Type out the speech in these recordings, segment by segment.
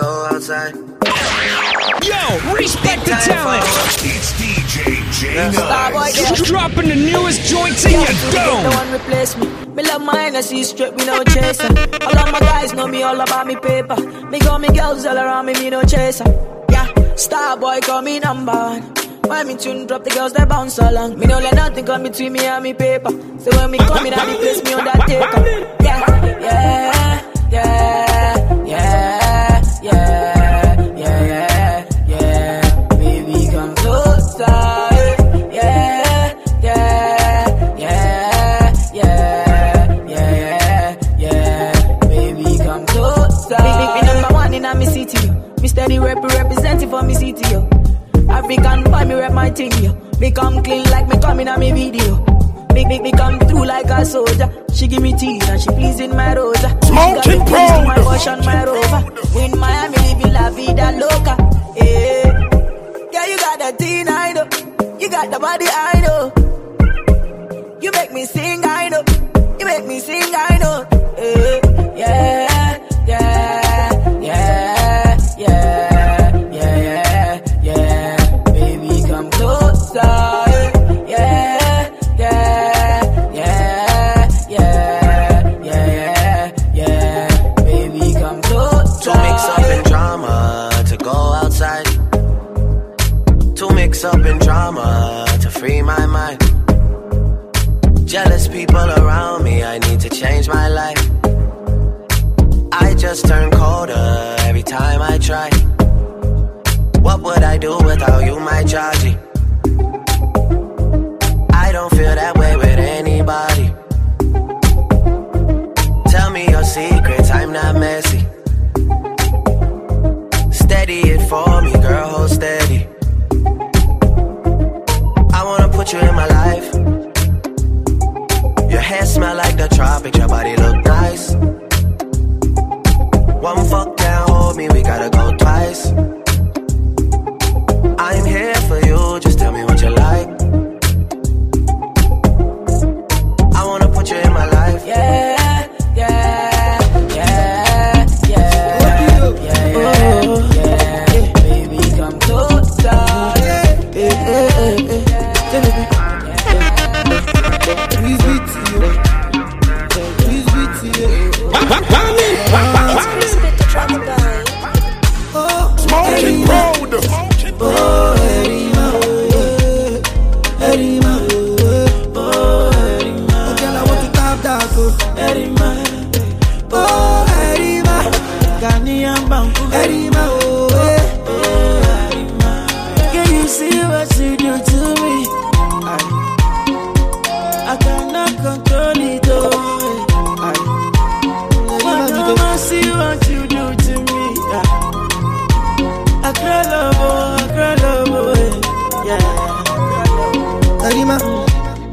go outside. Yo, respect the talent. It's DJ J Starboy, yeah. Dropping the newest joints in your No one replace me. Me love my energy straight, me no chaser. All of my guys know me all about me paper. Me got me girls all around me, me no chaser. Yeah, star boy call me number one. When me tune drop, the girls they bounce along. Me no let nothing come between me and me paper. So when me come in, I me place me on that taker. Yeah, yeah, yeah, steady rep representing for me city, yo. African boy, me rep my thing, yo. Me come clean like me coming on me video. Big, big, me come through like a soldier. She give me tea and she pleasing my rosa. She got me Smoking to my proud. ocean, my rover. In Miami, living la vida loca. Yeah, yeah, you got that thing, I know. You got the body, I know. You make me sing, I know. You make me sing, I know. Yeah, people around me, I need to change my life. I just turn colder every time I try. What would I do without you, my Georgie? Tropics, your body look nice. One fuck can't hold me, we gotta go twice.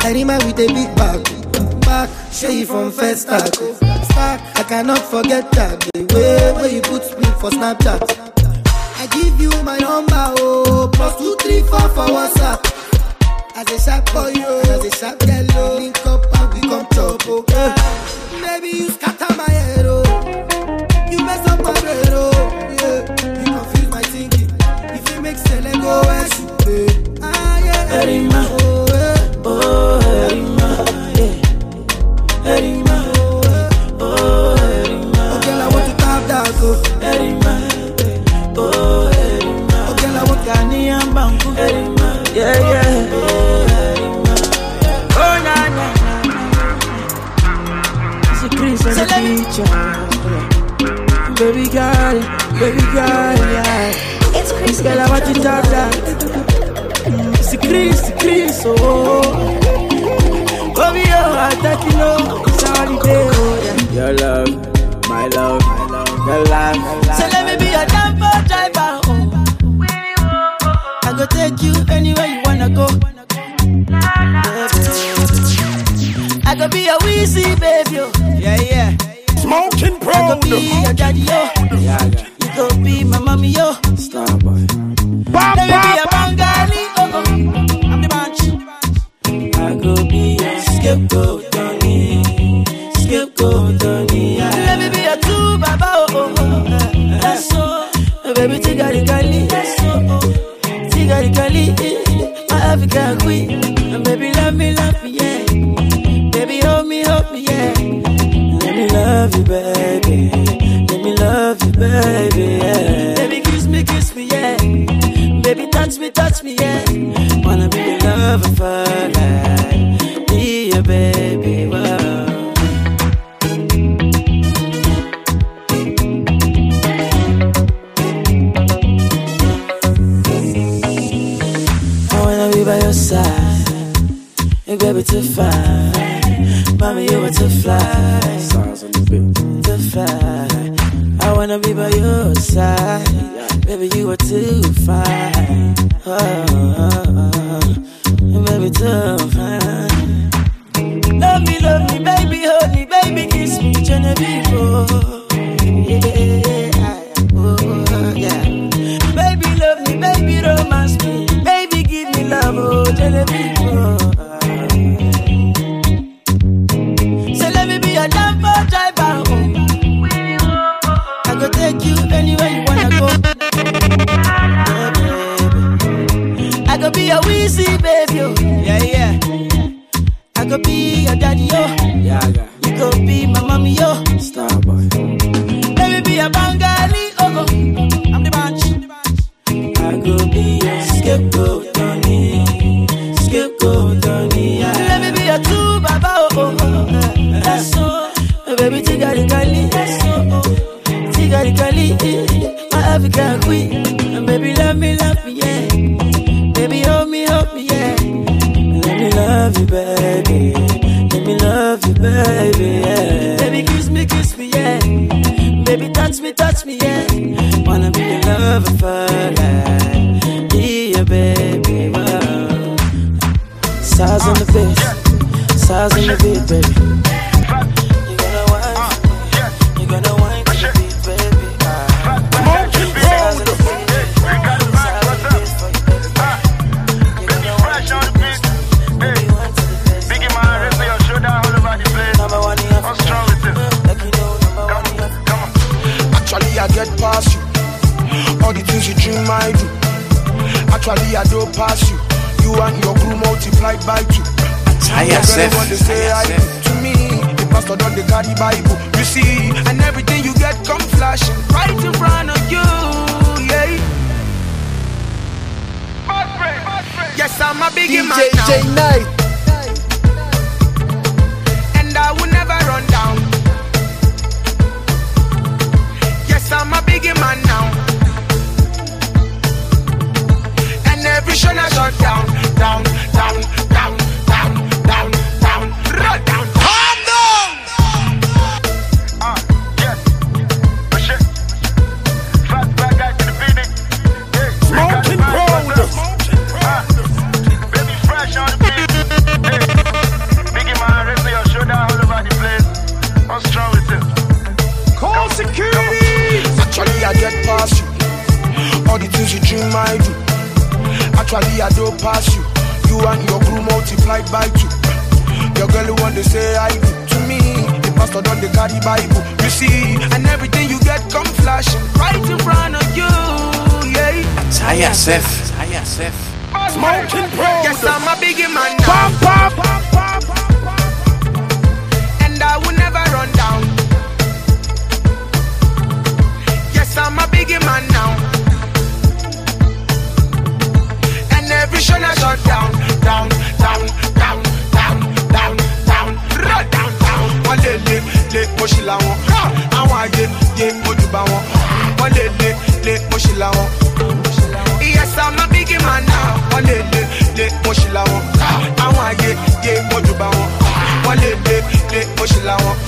Arima with a big bag, back, show you from first start. oh. Start, I cannot forget that the way where you put me for Snapchat. I give you my number, oh, plus two three four for WhatsApp. As a sharp boy, oh, as a sharp girl, oh, link up and we come chop, oh. eh. Baby, you scatter my head, oh. You mess up my brain, oh yeah. You confuse my thinking. If you make go where she pay. Ah yeah. It's a Chris and a teacher. Baby girl, baby girl, yeah. It's Chris. Girl, I want you to talk that. It's a Chris, Chris, oh. Baby, oh, I thought you know it's holiday, oh, yeah. Your love, my love, my love, your love. So let me be your tempo driver, oh. I go take you anywhere you wanna go. I go be your Weezy, baby, oh. Yeah, yeah. Smoking I proud. go be your daddy, yo. You go be my mommy, yo. Starboy. Bam, Let me be a Bengali, oh, oh. I'm the bunch. I go be your scapegoat, Tony. Scapegoat, Tony. Let me be a true baba, oh, oh, oh. That's so. Oh. Oh, baby, tigarikali. Oh, tigarikali. Eh, eh, eh. My African queen. Kali. My queen. And baby, love me, love me, yeah. Baby, hold me, hold me, yeah. Let me love you, baby. Let me love you, baby, yeah. Baby, kiss me, kiss me, yeah. Baby, touch me, touch me, yeah. Wanna be your lover for life. Be your baby, wow. Size on the beat, size on the beat, baby. Actually, I don't pass you. You and your crew multiplied by two. Taya Your girl want to say I do to me. The pastor don't they carry Bible. You see, and everything you get come flashing right in front of you. Yeah. Yes, I'm a biggie man now. Knight. and I will never run down. And every I shut down, down, down, down, down, down, down, run down. Calm down. Ah, yes. Push it. Fat black guy to the beating. Smoking powder. Baby fresh on the beat. Hey. Biggie man, raise your shoulder all over the place. What's wrong with you? Call security. Actually, I get past you. All the things you dream, I do. Actually, I don't pass you. You and your crew multiplied by two. Your girl want to say I do to me. The pastor don't they carry Bible. You see, and everything you get come flashing right in front of you. Yeah. Taya Sef. Taya Sef. Smoking Yes, I'm a biggie man now. Pop, pop. and I will never run down. Yes, I'm a biggie man now. Show I shut down, down, down, down, down, down, down, run down, down. Wọ́n lè lé lé mo ṣì làwọn. Àwọn àyè yé ojú bá wọn. Wọ́n lè lé lé mo ṣì làwọn. Yes, I'm a biggie man now. Wọ́n lè lé lé mo ṣì làwọn. Àwọn àyè yé ojú bá wọn. Wọ́n lè lé lé mo ṣì làwọn. Yes,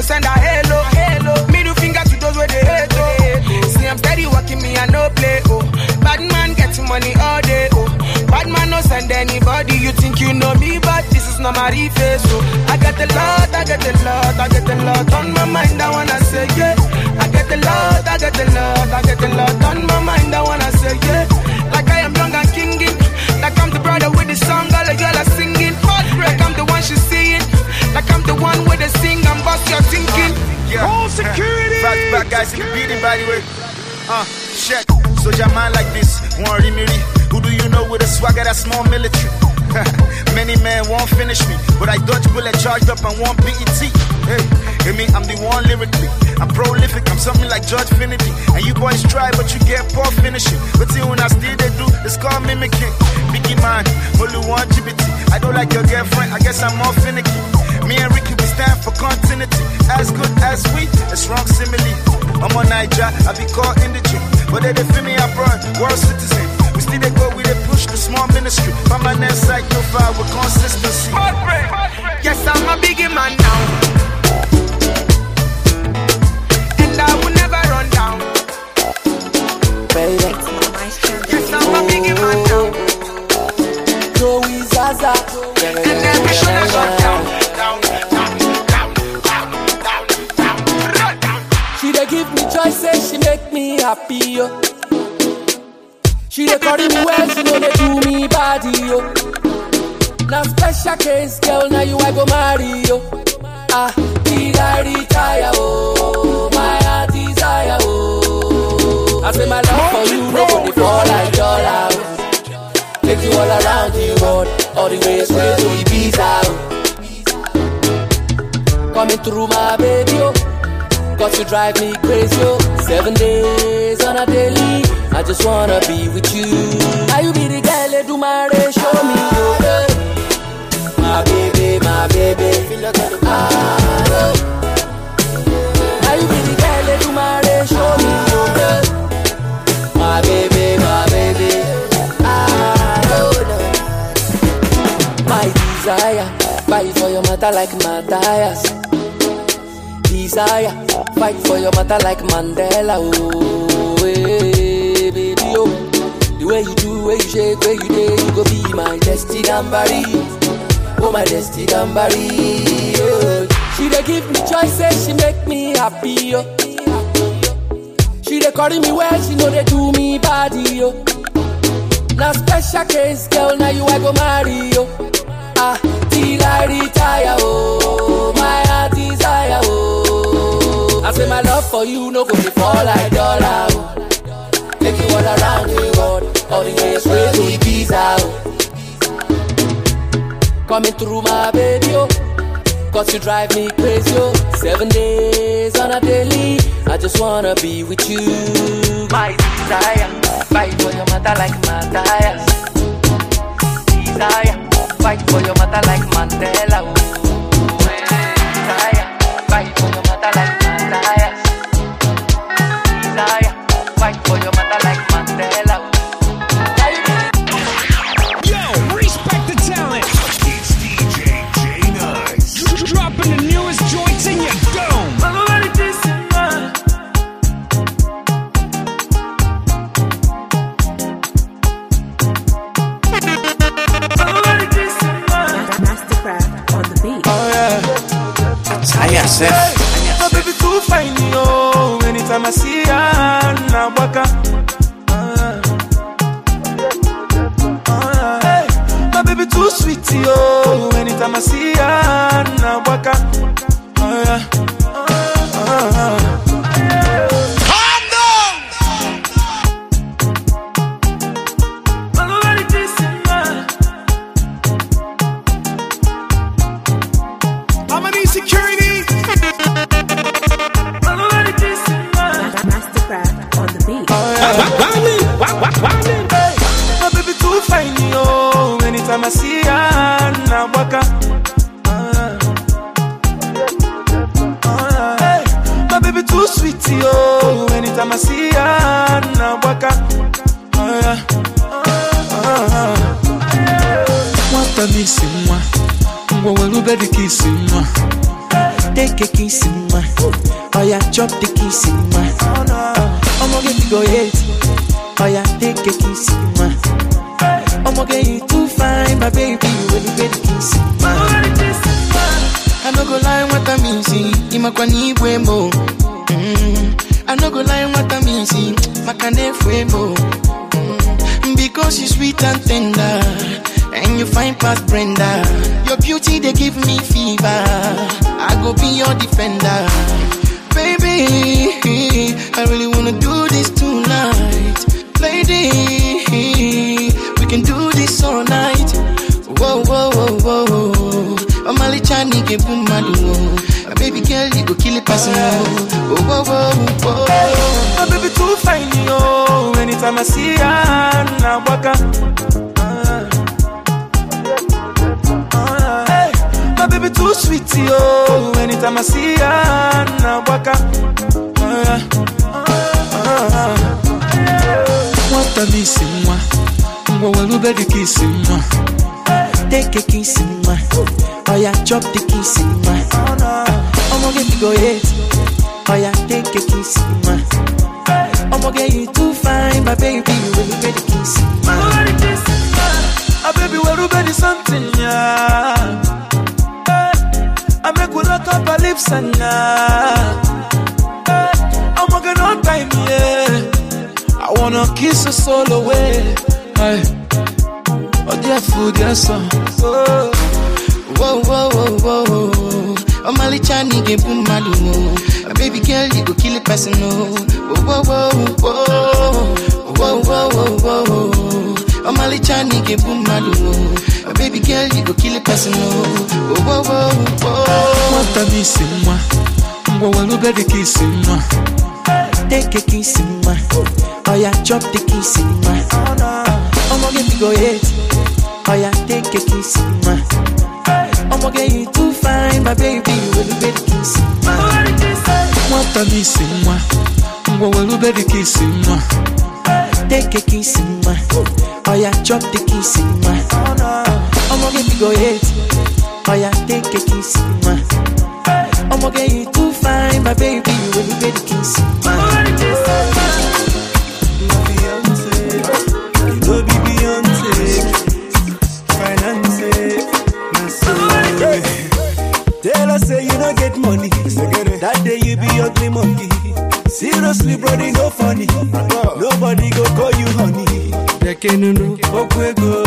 no send a halo. halo. Middle finger to those where they hate, oh. See, I'm steady working me, I no play, oh. Bad man getting money all day, oh. Bad man no send anybody, you think you know me, but this is not my face, oh. I got a lot, I got a lot, I got a lot on my mind, I wanna say, yeah. I got a lot, I got a lot, I got a lot on my mind, I wanna say, yeah. Like I am young and kinging, like I'm the brother with the song, all the girls are singing. Like I'm the one she's seeing, like I'm the one with the singing. Guys in the building, by the way. Uh, check. Soldier man like this, one rimiri. Who do you know with a swagger that's more military? Many men won't finish me, but I dodge bullet charged up and one BET. Hey, hear me, I'm the one lyrically. I'm prolific, I'm something like George Finity. And you boys try, but you get poor finishing. But see, when I still they do, it's called mimicking. Biggie man, only one GBT. I don't like your girlfriend, I guess I'm more finicky. Me and Ricky, we stand for continuity. As good as we, it's wrong simile. I'm on Niger, I be called indigent. But they, feel me abroad, world citizen. We still they go, we they push the small ministry. From my next side, no fire with consistency. Yes, I'm a biggie man now. And I will never run down. baby. Yes, I'm a biggie man now. Joey Zaza. And every shot happy, yo. She dey carry me well, she know they do me body, yo. Now special case, girl, now you I go marry, yo. Ah, did I retire, oh, my heart desire, oh. I say my love for you, no go dey fall like dollar. Take you all around the world, all the way straight to Ibiza, oh. Coming through my baby, oh. Cause you drive me crazy, oh. Seven days on a daily. I just wanna be with you. Now you be the girl that do my race, show me, eh. My baby, my baby. Ah. Now you be the girl that do my race, show me, eh. My baby, my baby. Ah. My desire, fight for your mother like Matthias desire. Fight for your matter like Mandela. Oh, hey, baby, oh. The way you do, way you shake, way you day, you go be my destiny gambari. Oh, my destiny gambari. Oh. She dey give me choices, she make me happy. Oh. She dey carry me well, she know they do me body. Oh. Now special case, girl, now you I go marry. Oh. Ah, till I retire. Oh, my heart desire. Oh. I say my love for you no go be fall like dollar. Oh. Take you all around the world, all the way straight to Ibiza. Oh. Coming through my baby, oh. Cause you drive me crazy, oh. Seven days on a daily. I just wanna be with you. My desire, fight for your mother like Matthias. Desire, fight for your mother like Mandela. Oh. Sef. My baby too fine, yo. Anytime I see her. Ah. Ah. Hey, my baby too sweet, yo. Anytime I see her, waka. Oh, go kill it, passing. Whoa, whoa, whoa, whoa. My baby too fine, yo. Anytime I see her, now waka. Ah, hey, my baby too sweet, yo. Anytime I see her, now waka. Nwata m isi nwa ngwa welube dị ka isi nwa take ka isi nwa oya chop dị ka isi nwa ọmọge bigo yet oya take ka isi nwa ọmọge you too fine my baby welube dị ka isi nwa Ah, baby, we're ready something, yeah. I make we lock up our lips and yeah. I'm on time, yeah. I wanna kiss your all away. Hey, eh, oh dear food, dear son. Oh, Whoa, whoa, whoa, whoa, I'm only trying to get My baby girl, you go kill it, passing, no. Only trying to get boom, My baby girl, you go kill it, passing, no. Nwata m isi nwa ngwa welube dị ka isi nwa take ka isi nwa oya chop dị ka isi nwa ọmọge bigo yet oya take ka isi nwa ọmọge you too fine my baby welube nwa nwata m isi nwa ngwa welube dị ka isi nwa take ka isi nwa oya oh chop dị ka isi nwa ọmọge bigo yet oya oh take ka isi nwa ọmọge you too fine my baby welube dị ka isi nwa. Ugly monkey. Seriously, brody, no funny. Nobody go call you honey. Bekenunu, okwego.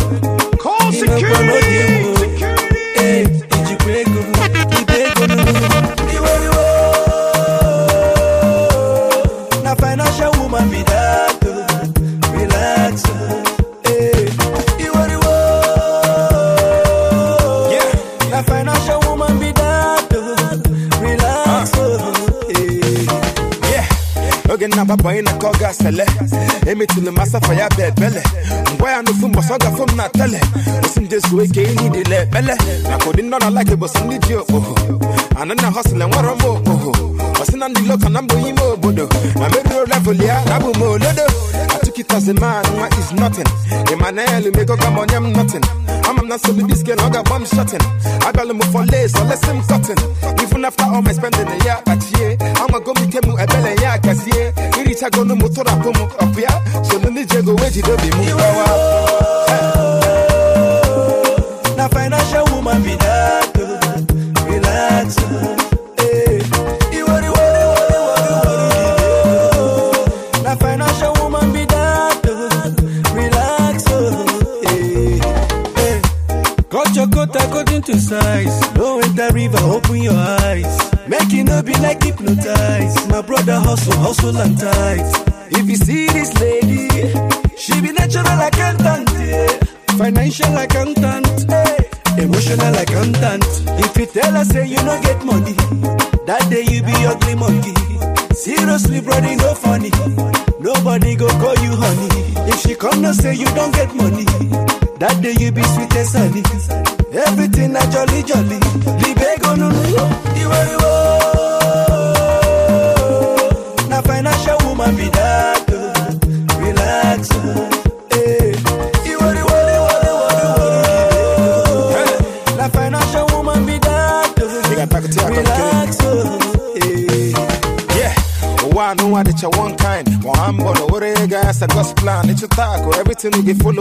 Call Inokwa no demo. Eh, ijikwego, ibego papa anyị na-akọ gasị ele emetụla m asafa ya bụ ebele ngwa ya n'ofu mbọsị ọ gafo m na tele. Osi ndị zuo ike enyi dị na ekpele maka ụdị nọ na laik bụsị ndị ji okpoho anana hosịla nwere m okpoho ọsị na ndị loka na mbụ ime obodo na meruo level ya na abụ m olodo atukitazi man nwa is nothing. Emmanuel megoga m onye m nothing. Ama m na nsogbu diske na ọ ga-agba m shotin abịalụ m for lace or lesson cotton. Even after all my spending ya kpachie amago m ike m ebele ya gazie irichagonu m tụrapụ m ọpụ ya solu ndị ji ego wee jide obi m gbawa Na hustle and tight.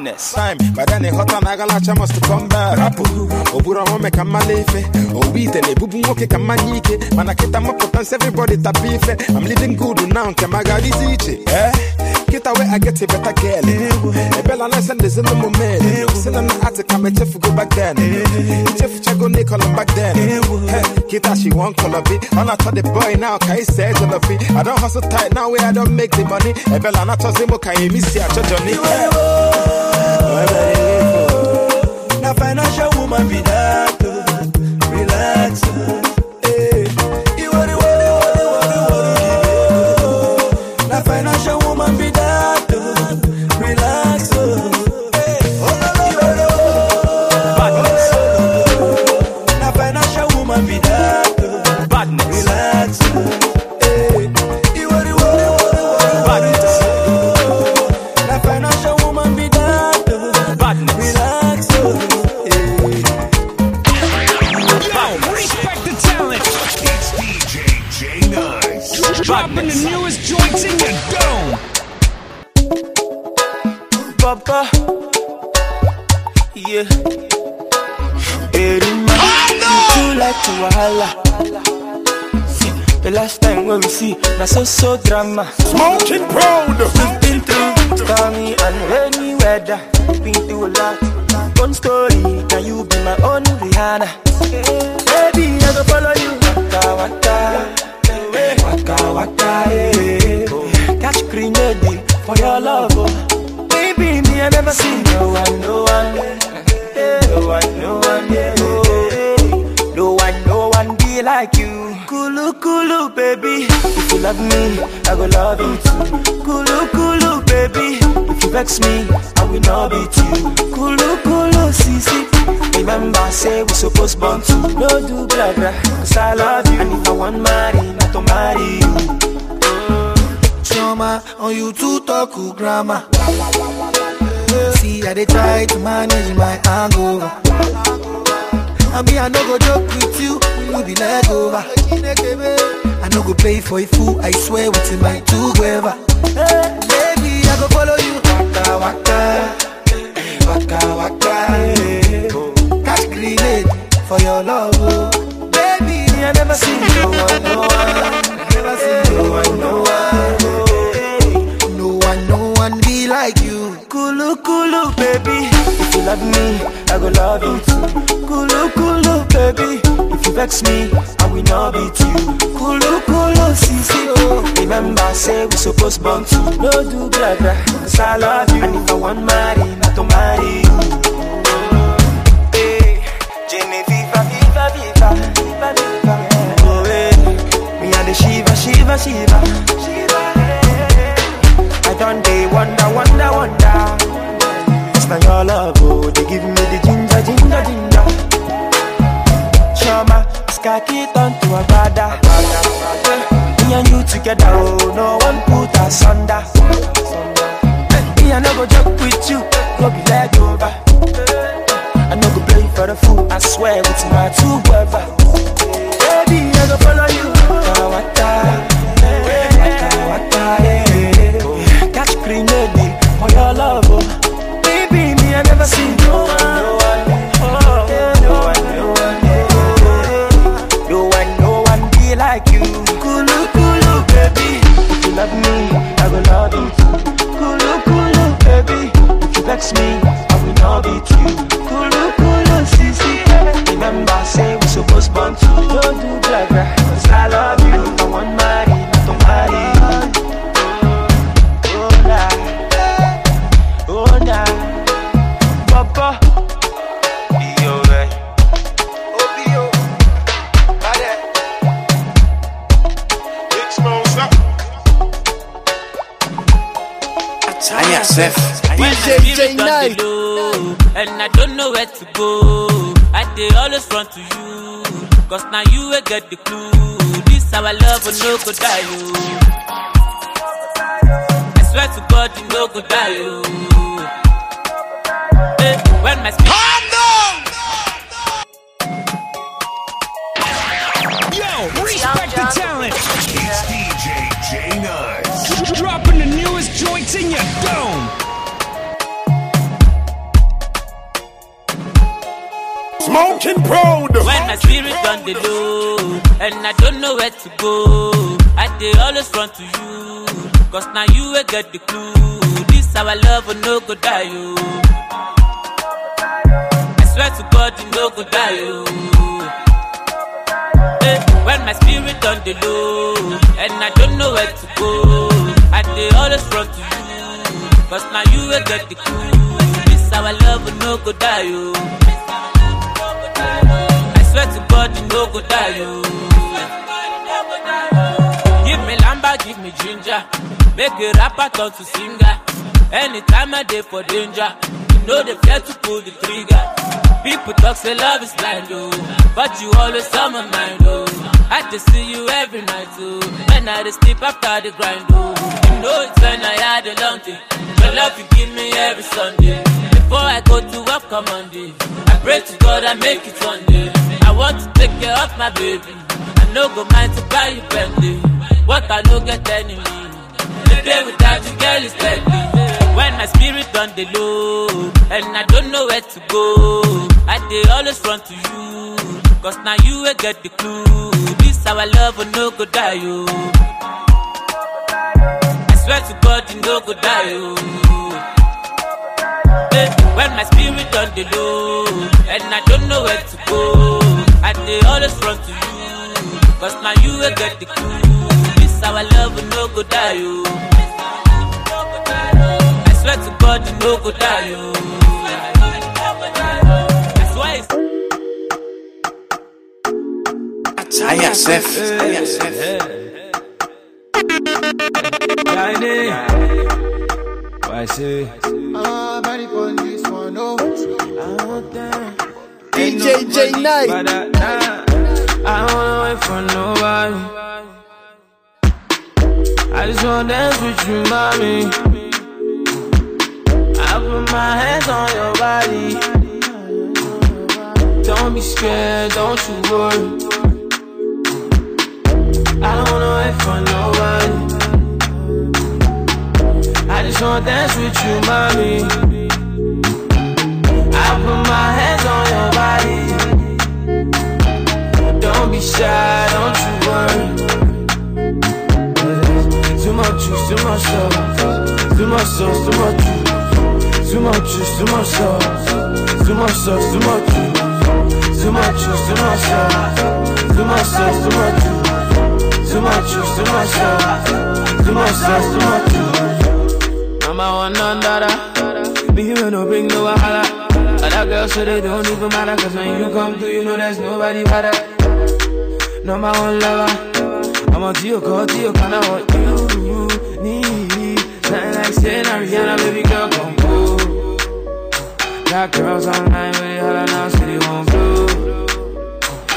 Of time by then ịghọta na agalacha must to come back rapụ o buru ọnwụ ka mmala ife owu ite na-ebubu nwoke ka mmanya ike mana kịta mapụta nsị everybody tapa ife I'm living good now nke m agadizi iche eh Get away, I get a better girl. A bella nice and there's no moment. Send an attic, I'm a chef go back then. Chef Chago Nicol back then. Hey, Kita, she won't call a bit. I'm not the boy now, can you say to the fee? I don't hustle tight now, where I don't make the money. A bella not tossing, can you miss ya, Johnny? Now financial woman be that. When we see, na so so drama. Smoking proud. We've been through stormy and rainy weather. Been through a lot. One story, can you be my own Rihanna? Baby, I go follow you. Waka waka, eh, waka waka, eh. Catch grenade for your love, oh. Baby, me I never see no one, no one, eh, no one, no one, yeah. No one, no one be like you. Kulu kulu, baby. If you love me, I go love you. Kulu kulu, baby. If you vex me, I will not beat you. Kulu kulu, sisi. Remember, say we supposed born to. No do blah blah. Cause I love you. And if I want marry, not to marry you. Mm. Choma, on you to talk grammar. Eh, see, I they try to manage my hangover. I mean, I no go joke with you, you be leg over. I no go play for a fool, I swear with my two gueva. Hey, baby, I go follow you. Waka waka, waka waka. eh. Catch grenade for your love, oh. baby. I never seen no one, no one. Never seen no one, no one. No one, no one be like you. Kulu kulu, baby. Love me, I go love you too. Kulu kulu, baby. If you vex me, I will not beat you. Kulu kulu, sisi oh. Remember, say we supposed born to. No do blah. Cause I love you. And if I want marry, not to marry you. Hey, Jenny Viva, Viva. Oh, hey. Me and the Shiva, Shiva, Shiva. Shiva, hey. I done day wonder, wonder, wonder. It's not your love, oh, they give me the ginger, ginger, ginger. Shama, skaki turn to a brother. Me and you together, oh, no one put us under. Me I no go joke with you, go be leg over. I no go play for the fool, I swear with my two brother. Baby, I go follow you. Waka, eh, waka waka, yeah. Catch grenade for your love, oh. Never see no one, get the clue. This our love will no go die. You. And I don't know where to go, I dey always run to you. Cause now you will get the clue. This our love will no go die, you. I swear to God, you no go die, you. Eh, when my spirit on the low, and I don't know where to go, I dey always run to you. Cause now you will get the clue. This our love will no go die, you. Swear to God, you no go die, oh. you. Oh. Give me lamba, give me ginger. Make a rapper turn to singer. Anytime I dey for danger, you know they fear to pull the trigger. People talk say love is blind, oh, but you always on my mind, oh. I just see you every night, too. When I dey sleep after the grind, oh. You know it's when I had a long day. Your love you give me every Sunday. Before I go to work on Monday, I pray to God I make it one day. I want to take care of my baby. I no go mind to buy you Bentley. What I no get enemy. The day without you, girl, is deadly. When my spirit on the low, and I don't know where to go, I dey always run to you. Cause now you will get the clue. This our love will no go die, you. I swear to God, you no go die, you. Eh, When my spirit on the low, and I don't know where to go, I dey always run to you. Cause now you will get the clue. This our love will no go die, you. I swear to God, you no go die, you. That's why it's Tanya Seth. Tanya Seth. Why say? Ah, ready for this one, oh. DJ J Night. I don't wanna wait for nobody. I just wanna dance with you, mommy. I put my hands on your body. Don't be scared, don't you worry. I don't wanna wait for nobody. I just wanna dance with you, mommy. I put my hands on your body. Don't be shy, don't you worry. Too much juice, too much sauce, too much sauce, too much juice, too much juice, too much sauce, too much sauce, too much juice, too much juice, too much sauce, too much sauce, too much juice, too much too much sauce, too much sauce, too much juice. Number one, none dada. Me here no bring no wahala. Other girls say they don't even matter, cause when you come through, you know there's nobody better. Number one lover. I'm a Gio, call Gio, kinda what you need. Nothing like saying I'm baby girl, come. Got girls online, really holla now, city won't blue.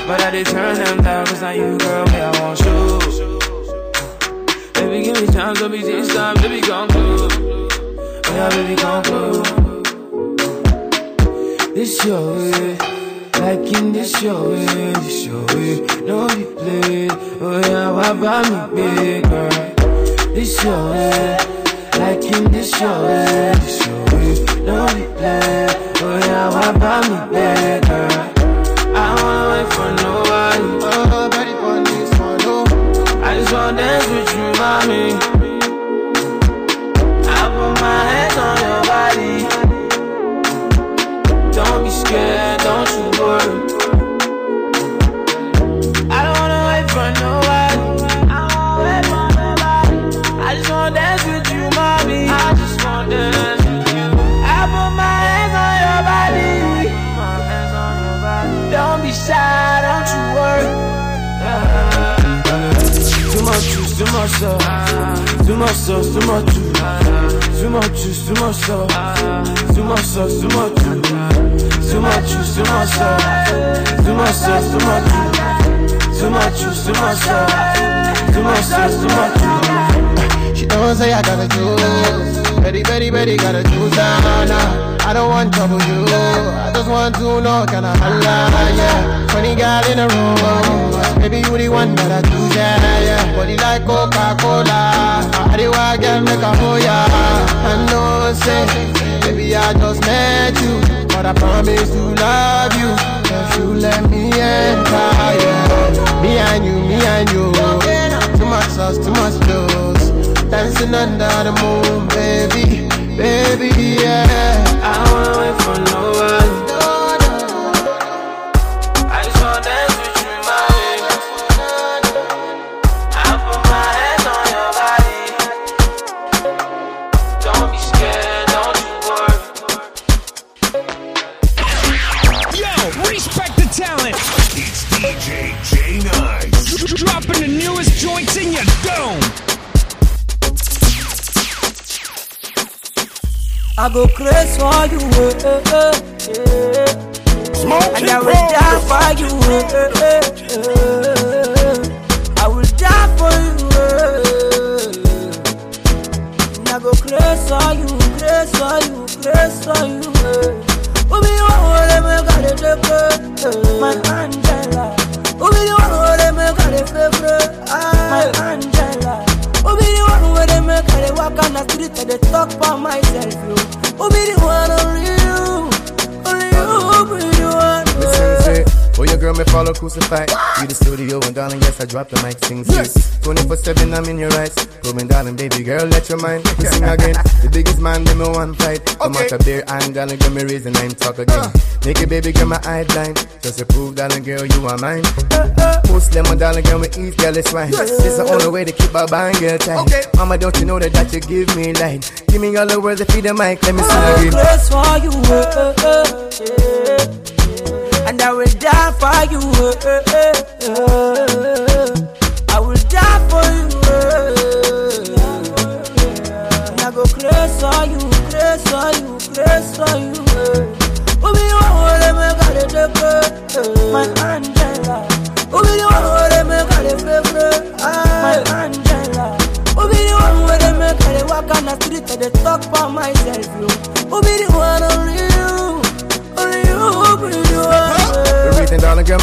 But I did turn them down, cause now you, girl, me, I want you. Baby, give me time, don't be this time, baby, come through. Oh yeah, baby, come through. This your way, like in this your way, this your way. No be played, oh yeah, why buy me big girl? This your way, like in this your way, this your way. No be played, oh yeah, why buy me girl? I don't wanna wait for nobody. Much too much sauce, too much. She don't say I gotta choose. Very, very, very gotta choose. Nah, nah. I don't want trouble you. I just want to know can I holla, yeah. Funny girl in the room. Maybe you the one that I choose, yeah, yeah. Body like Coca-Cola. I the wild girl make a hoe, yeah. I know, say, baby, I just met you. But I promise to love you. You let me enter, yeah. Me and you, me and you. Too much sauce, too much juice. dancing under the moon, baby, baby, yeah. I won't wait for no one. I go crazy for you, eh, eh, eh. And I will die for you. I will die for you. eh. And I go crazy for you, crazy for you, crazy for you. want to make a de my Angela. You want to make a my Angela. One where make a walk on the street and they talk for myself. Yo. Obi girl, me follow crucified. You the studio, and darling, yes, I drop the mic, sing, sing. 24 7, I'm in your eyes. Come in, darling, baby girl, let your mind. We sing again. The biggest man, them me one fight. Come out of there, and darling, give me reason, and I'm talk again. Make it, baby girl, my eye blind. Just to prove, darling, girl, you are mine. Muslim, my darling, girl, we eat, girl, it's fine. This is the only way to keep our bang, girl, tight. Mama, don't you know that, that you give me light? Give me all the words to feed the mic, let me sing I will again. crazy for you, eh. And I will die for you. eh, eh, eh. eh. I will die for you. And I go crazy for you, crazy for you, crazy for you. Eh. Obi you want to make a de my Angela. Obi you want to make a favorite, my Angela. Obi one where they make a walk on the street and talk for myself.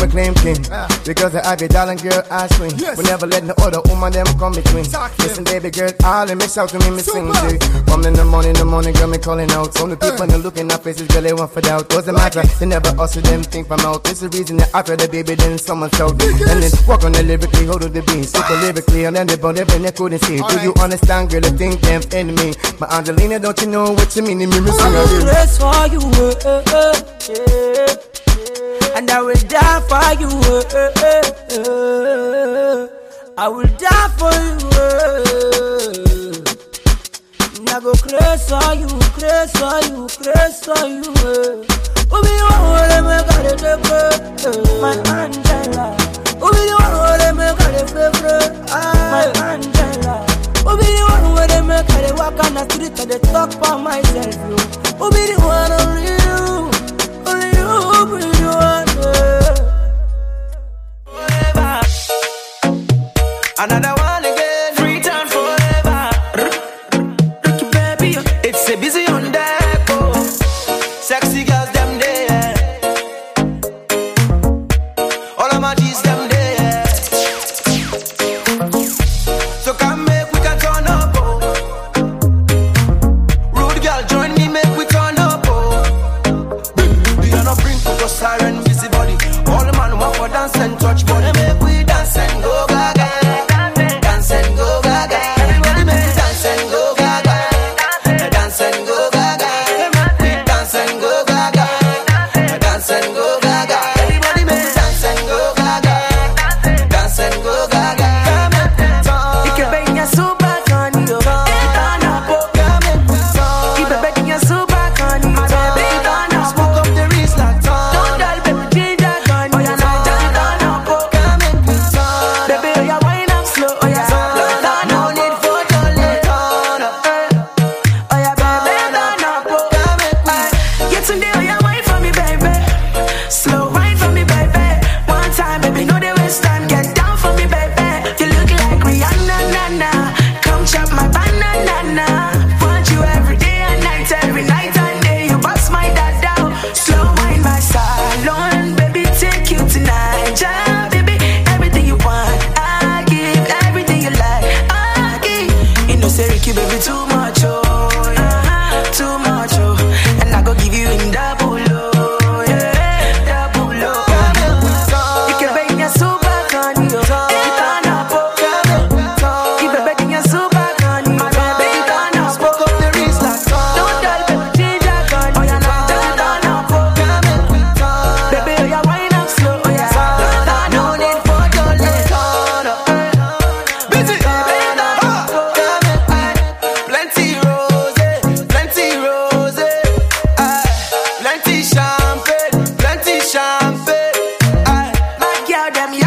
Reason, darling girl, me claim king. Because I be darling girl, I swing. We never let no other woman them come between. Listen, baby girl, all them me shout to me, me sing to. Come in the morning, the morning, girl, me calling out. Some the people they look in our faces, girl, they want for doubt. Doesn't matter, they never hustle them think from out. This the reason that after the baby, then someone shout. And then walk on the lyrically, hold on the beat. Super lyrically, and then they bond every they couldn't see. Do you understand, girl, the think them enemy? My Angelina, don't you know what you mean? Me, me sing I will again. crazy for you, eh, eh, eh, eh. And I will die for you. eh, eh, eh. I will die for you. And I go crazy for you, crazy for you, crazy for you. to make a de de my Angela. To make a de favorite, my Angela. Obi the one where they make a de walk on the street and they talk for myself. One only you, Another one them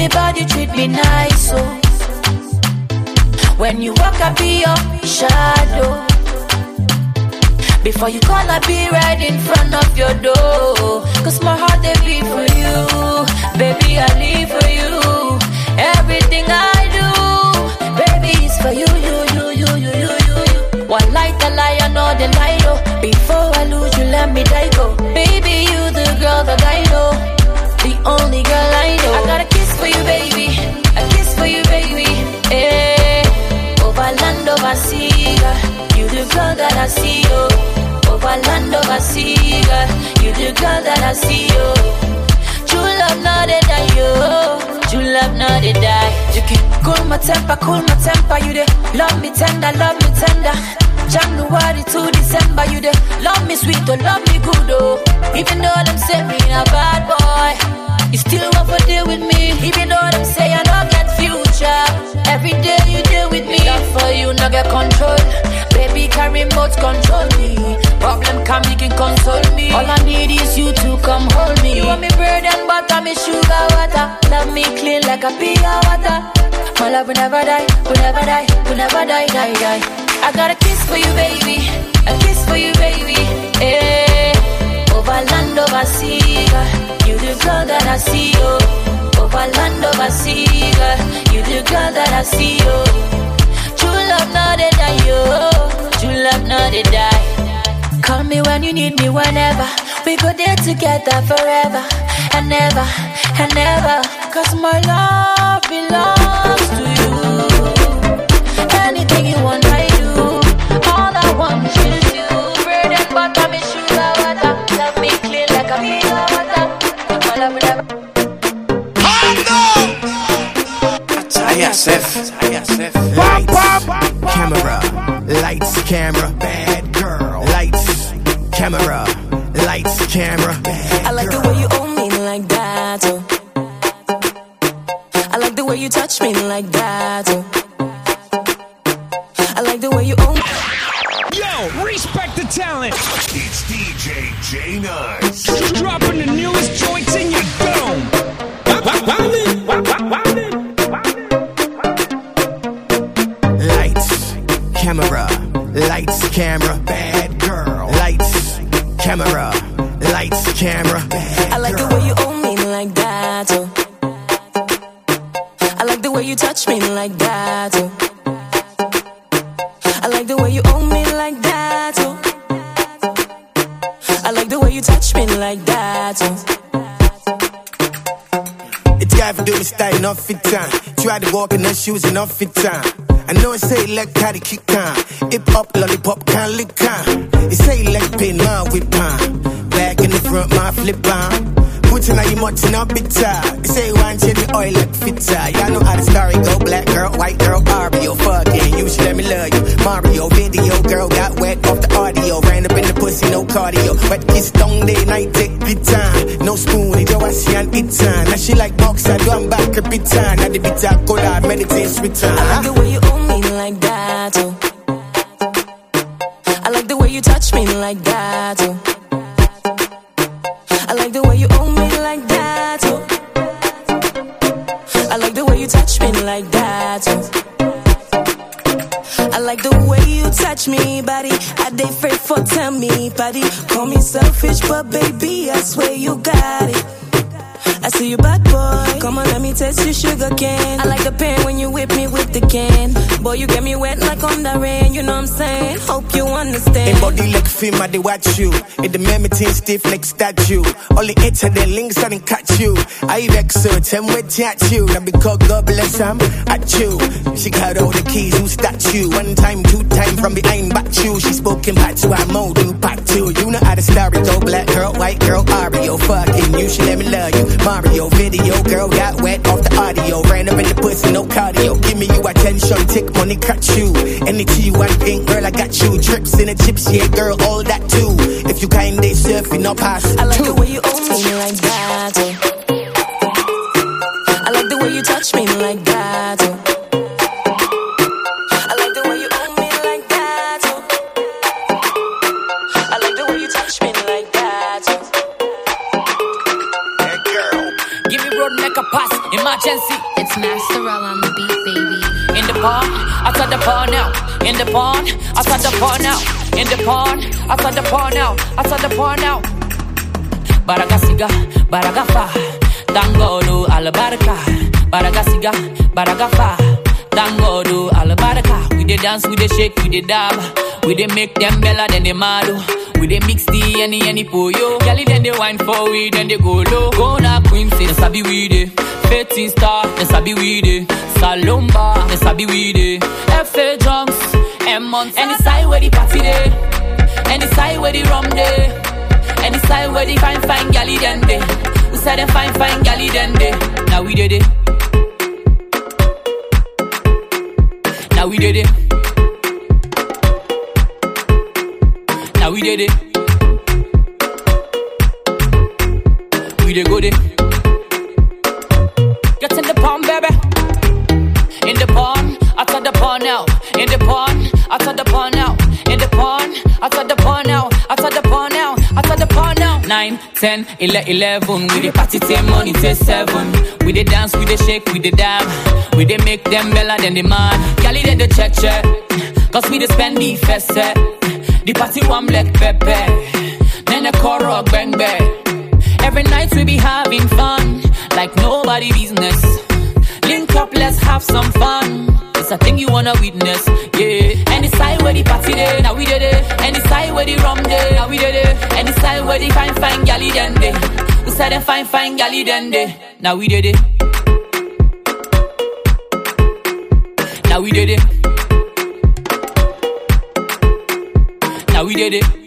me bad, you treat me nice, oh. When you walk, I be your shadow. Before you call, I be right in front of your door. Cause my heart they beat for you. Baby, I live for you. Everything I land, over sea, girl. You the girl that I see, oh. Over land, over sea, girl. You the girl that I see, oh. True love, not they die, oh. True love, not they die. You can cool my temper, cool my temper. You the love me tender, love me tender. January to December, you the love me sweet, oh, love me good, oh. Even though them say me a bad boy, you still want to deal with me. Even though them say I don't get future, every day you deal with me. Love for you, no get control. Baby, carry remote control me. Problem come, you can console me. All I need is you to come hold me. You want me bread and butter, me sugar water. Love me clean like a pure water. My love will never die, will never die, will never die, die, die. I got a kiss for you, baby. A kiss for you, baby. Eh. Over land, over sea. You the girl that I see, oh. Over land, over sea. You the girl that I see, oh. True love, not they die, oh. True love, not they die. Call me when you need me, whenever. We go there together forever and ever and ever. Cause my love belongs to you. ISF. Lights, camera, lights, camera, bad girl. Lights, camera, lights, camera. I like the way you in shoes, enough fit time. I know it say how to kick on. Hip hop, lollipop, can't lick on. It say like pain, my whip on. Back in the front, my flip on. Putting on your mutts in a bitter. It say one change the oil like fitter. Y'all know how the story go. Black girl, white girl, Barbie Mario. Fucking, you should let me love you. Mario, video girl got wet off the audio. Ran up in the pussy, no cardio. But kiss don't day, night, take good time. No spoon, it I see an it time. Now she like boxer, do I'm back a bit time. Now the bitter cola, meditate sweet time. I like the way you own me like that. Oh. I like the way you touch me like that. Oh. I like the way you own me like that. Oh. I like the way you touch me like that. Oh. Like the way you touch me, body. I dey afraid for tell me, body. Call me selfish, but baby, I swear you got it. I see you bad boy. Come on, let me taste your sugar cane. I like the pain when you whip me with the cane. Boy, you get me wet like on the rain. You know what I'm saying? Hope you understand. In body like film, I dey watch you. In the memory team stiff like statue. Only enter the links, I didn't catch you. I vex her, tell me at you. Now because God bless I'm at you. She got all the keys, who start you? One time, two time from behind, back you. She spoken part two, I'm mode you part two. You know how the story go. Black girl, white girl, Ario. Fucking you, she let me love you. Mario, video girl got wet off the audio. Ran up in the pussy, no cardio. Give me you attention, take money, cut you. Anything you want, think, girl, I got you. Trips in the chips, yeah, girl, all that too. If you kind, they surfing, no pass. I like the way you own me like that. I like the way you touch me like that. Pass. Emergency. It's Masterell on the beat, baby. In the pond, outside the pond now. In the pond, outside the pond now. In the pond, outside the pond now. Outside the pond now. Baraga siga, baraga fa. Dangodo alabaraka. Baraga siga, baraga fa. Dangodo alabaraka. We dey dance, we dey shake, we dey dab. We dey make them bella, than they mad. oh. We dey mix the any any poyo. Gally then they wine for we, then they go low. Go na queen, say sabi we dey. Fetting star, then sabi we dey. Salomba, then sabi we dey. FA drums, M months. Any side where the party dey. Any side where the rum dey. Any side where the fine fine galley then dey. We say them fine fine galley then dey. Now we did it. Now we did it. We did it. We did go there. Get in the pond, baby. In the pond, outside the pond now. In the pond, outside the pond now. In the pond, outside the pond now. Outside the pond now. Outside the pond now. Nine, ten, ele- eleven. We the party till money till seven. We the dance, we the shake, we the dab. We the make them bella then the man. Gally then the check check. Cause we the spend the first set. Eh. The party one black pepper. Then the chorus bang bang. Every night we be having fun, like nobody business. Link up, let's have some fun. It's a thing you wanna witness, yeah. Any side where the party day, now we did it. Any side where the rum day, now we did it. Any side where the fine fine galley then day. We said them fine fine galley then day. Now we did it. Now we did it. Now we did it.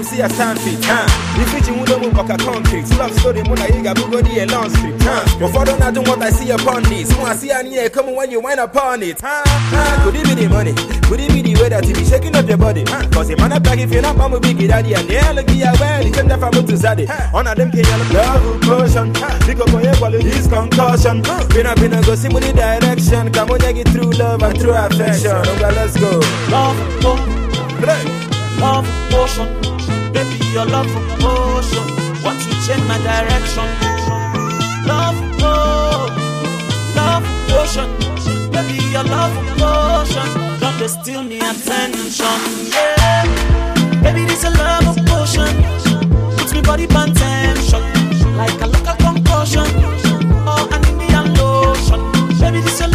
You see a stand fit huh? If you wudo mu boka concrete Love story muna yiga bugo di a long script huh? Before don't I do what I see upon this I see an ear come when you wind upon it huh? huh? Could it be the money? Could it be the way that you be shaking up your body? Huh? Cause the man up back if you're not mama big daddy And the hell look ya well It's them from to Zadi On a them Kenya love potion Because for your qualities concussion Bina bina go see money direction Come on get through love and through affection Okay let's go Love go, love potion. Baby, your love and potion. Want to change my direction? Love go, love potion. Baby, your love and potion. Don't they steal me attention? Yeah. Baby, this a love and potion. Puts me body pan tension. Like a local concussion. Or an Indian lotion. Baby, this a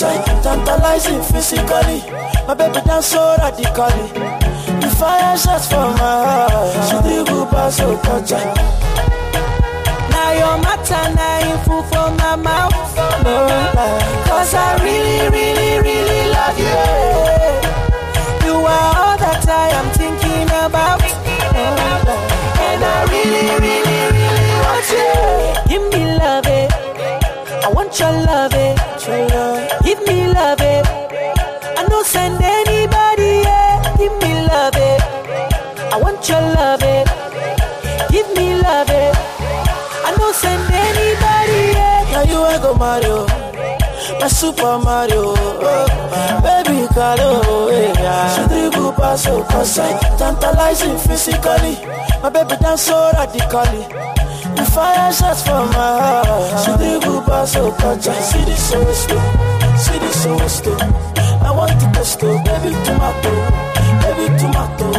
passai, tantalizing physically. My baby dance so radically. The fire shots from my heart. She dribble pass so passai. Now your matter, now you fool for my mouth. No. Cause I really, really, really love you. You are all that I am thinking about. And I really, really, really want you. Give me love it. I want your love it. I go Mario, my Super Mario. Eh. Oh, baby, Carlo, yeah. She dribble pass so passai, tantalizing physically. My baby dance so radically. The fire shots from my heart. She dribble pass so passai. See this so slow, see this so slow. I want to pesto, oh, baby tomato, baby tomato.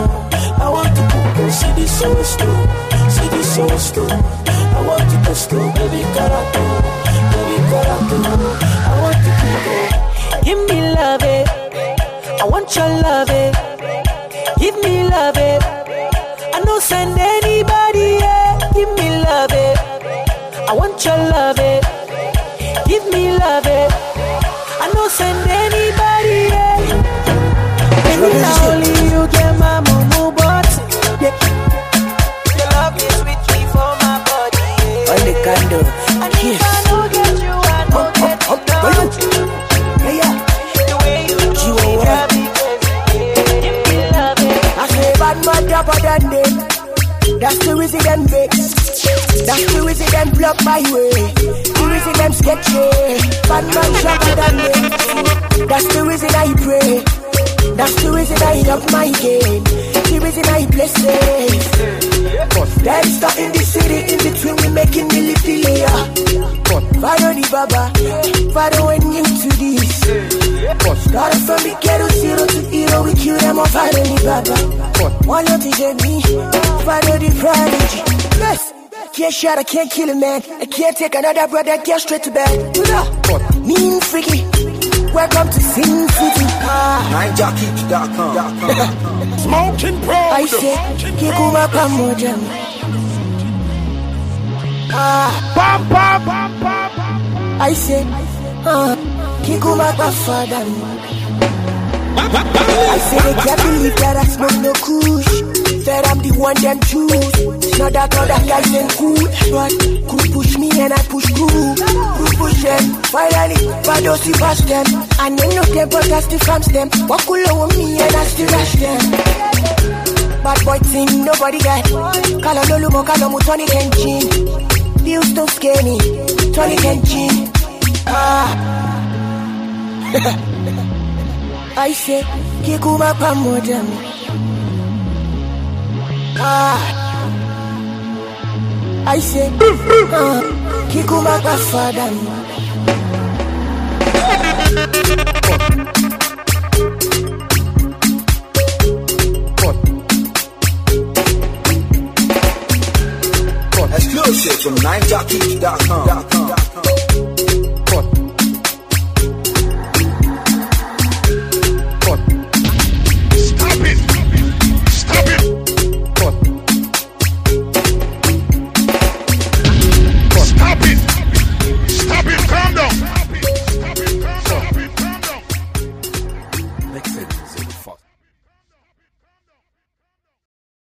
I want to cook, oh, see this so slow, see this so slow. I want to pesto, oh, baby carato, I want to cook. Give me love it. I want your love it. Give me love it. I don't send anybody. Yeah. Give me love it. I want your love it. Give me love it. I don't send anybody. Yeah. Baby, now only you get my mumu body. Yeah. Your love is with me for my body. Yeah. On the candle, And I get That's the reason them. That's the reason them block my way. The reason them sketchy. Bad man rapper than them. That's the reason I pray. That's the reason I up my game. The reason I bless it. Then start in the city, in between we making milliphilia. Follow the baba, follow when new to this. Started from the ghetto, zero to hero, we kill them all, follow the baba. One of the me, follow the prodigy. Yes. Can't shot, I can't kill a man. I can't take another brother, get straight to bed. Mean freaky. Welcome to Sin City. NineJockey.com. Smoking proud. I say, kikuma pamoja. Ah. Pam, pam, pam, pam. I say, ah. Kikuma pafada. I say they can't believe that I smoke no kush. I'm the one them choose. Not that other guys ain't cool, but could push me and I push through. Could push them. Finally, Badosi pass them. And then no them but I still comes them. Walk all over me and I still rush them. Bad boy thing, nobody got. Kala no lumo, kala mu Tony Kenchin. Bills don't scare me. Tony Kenchin. Ah. I say, kikuma pamoja. I say, ah. Kikuma pafada. Exclusive from NineJockey.com.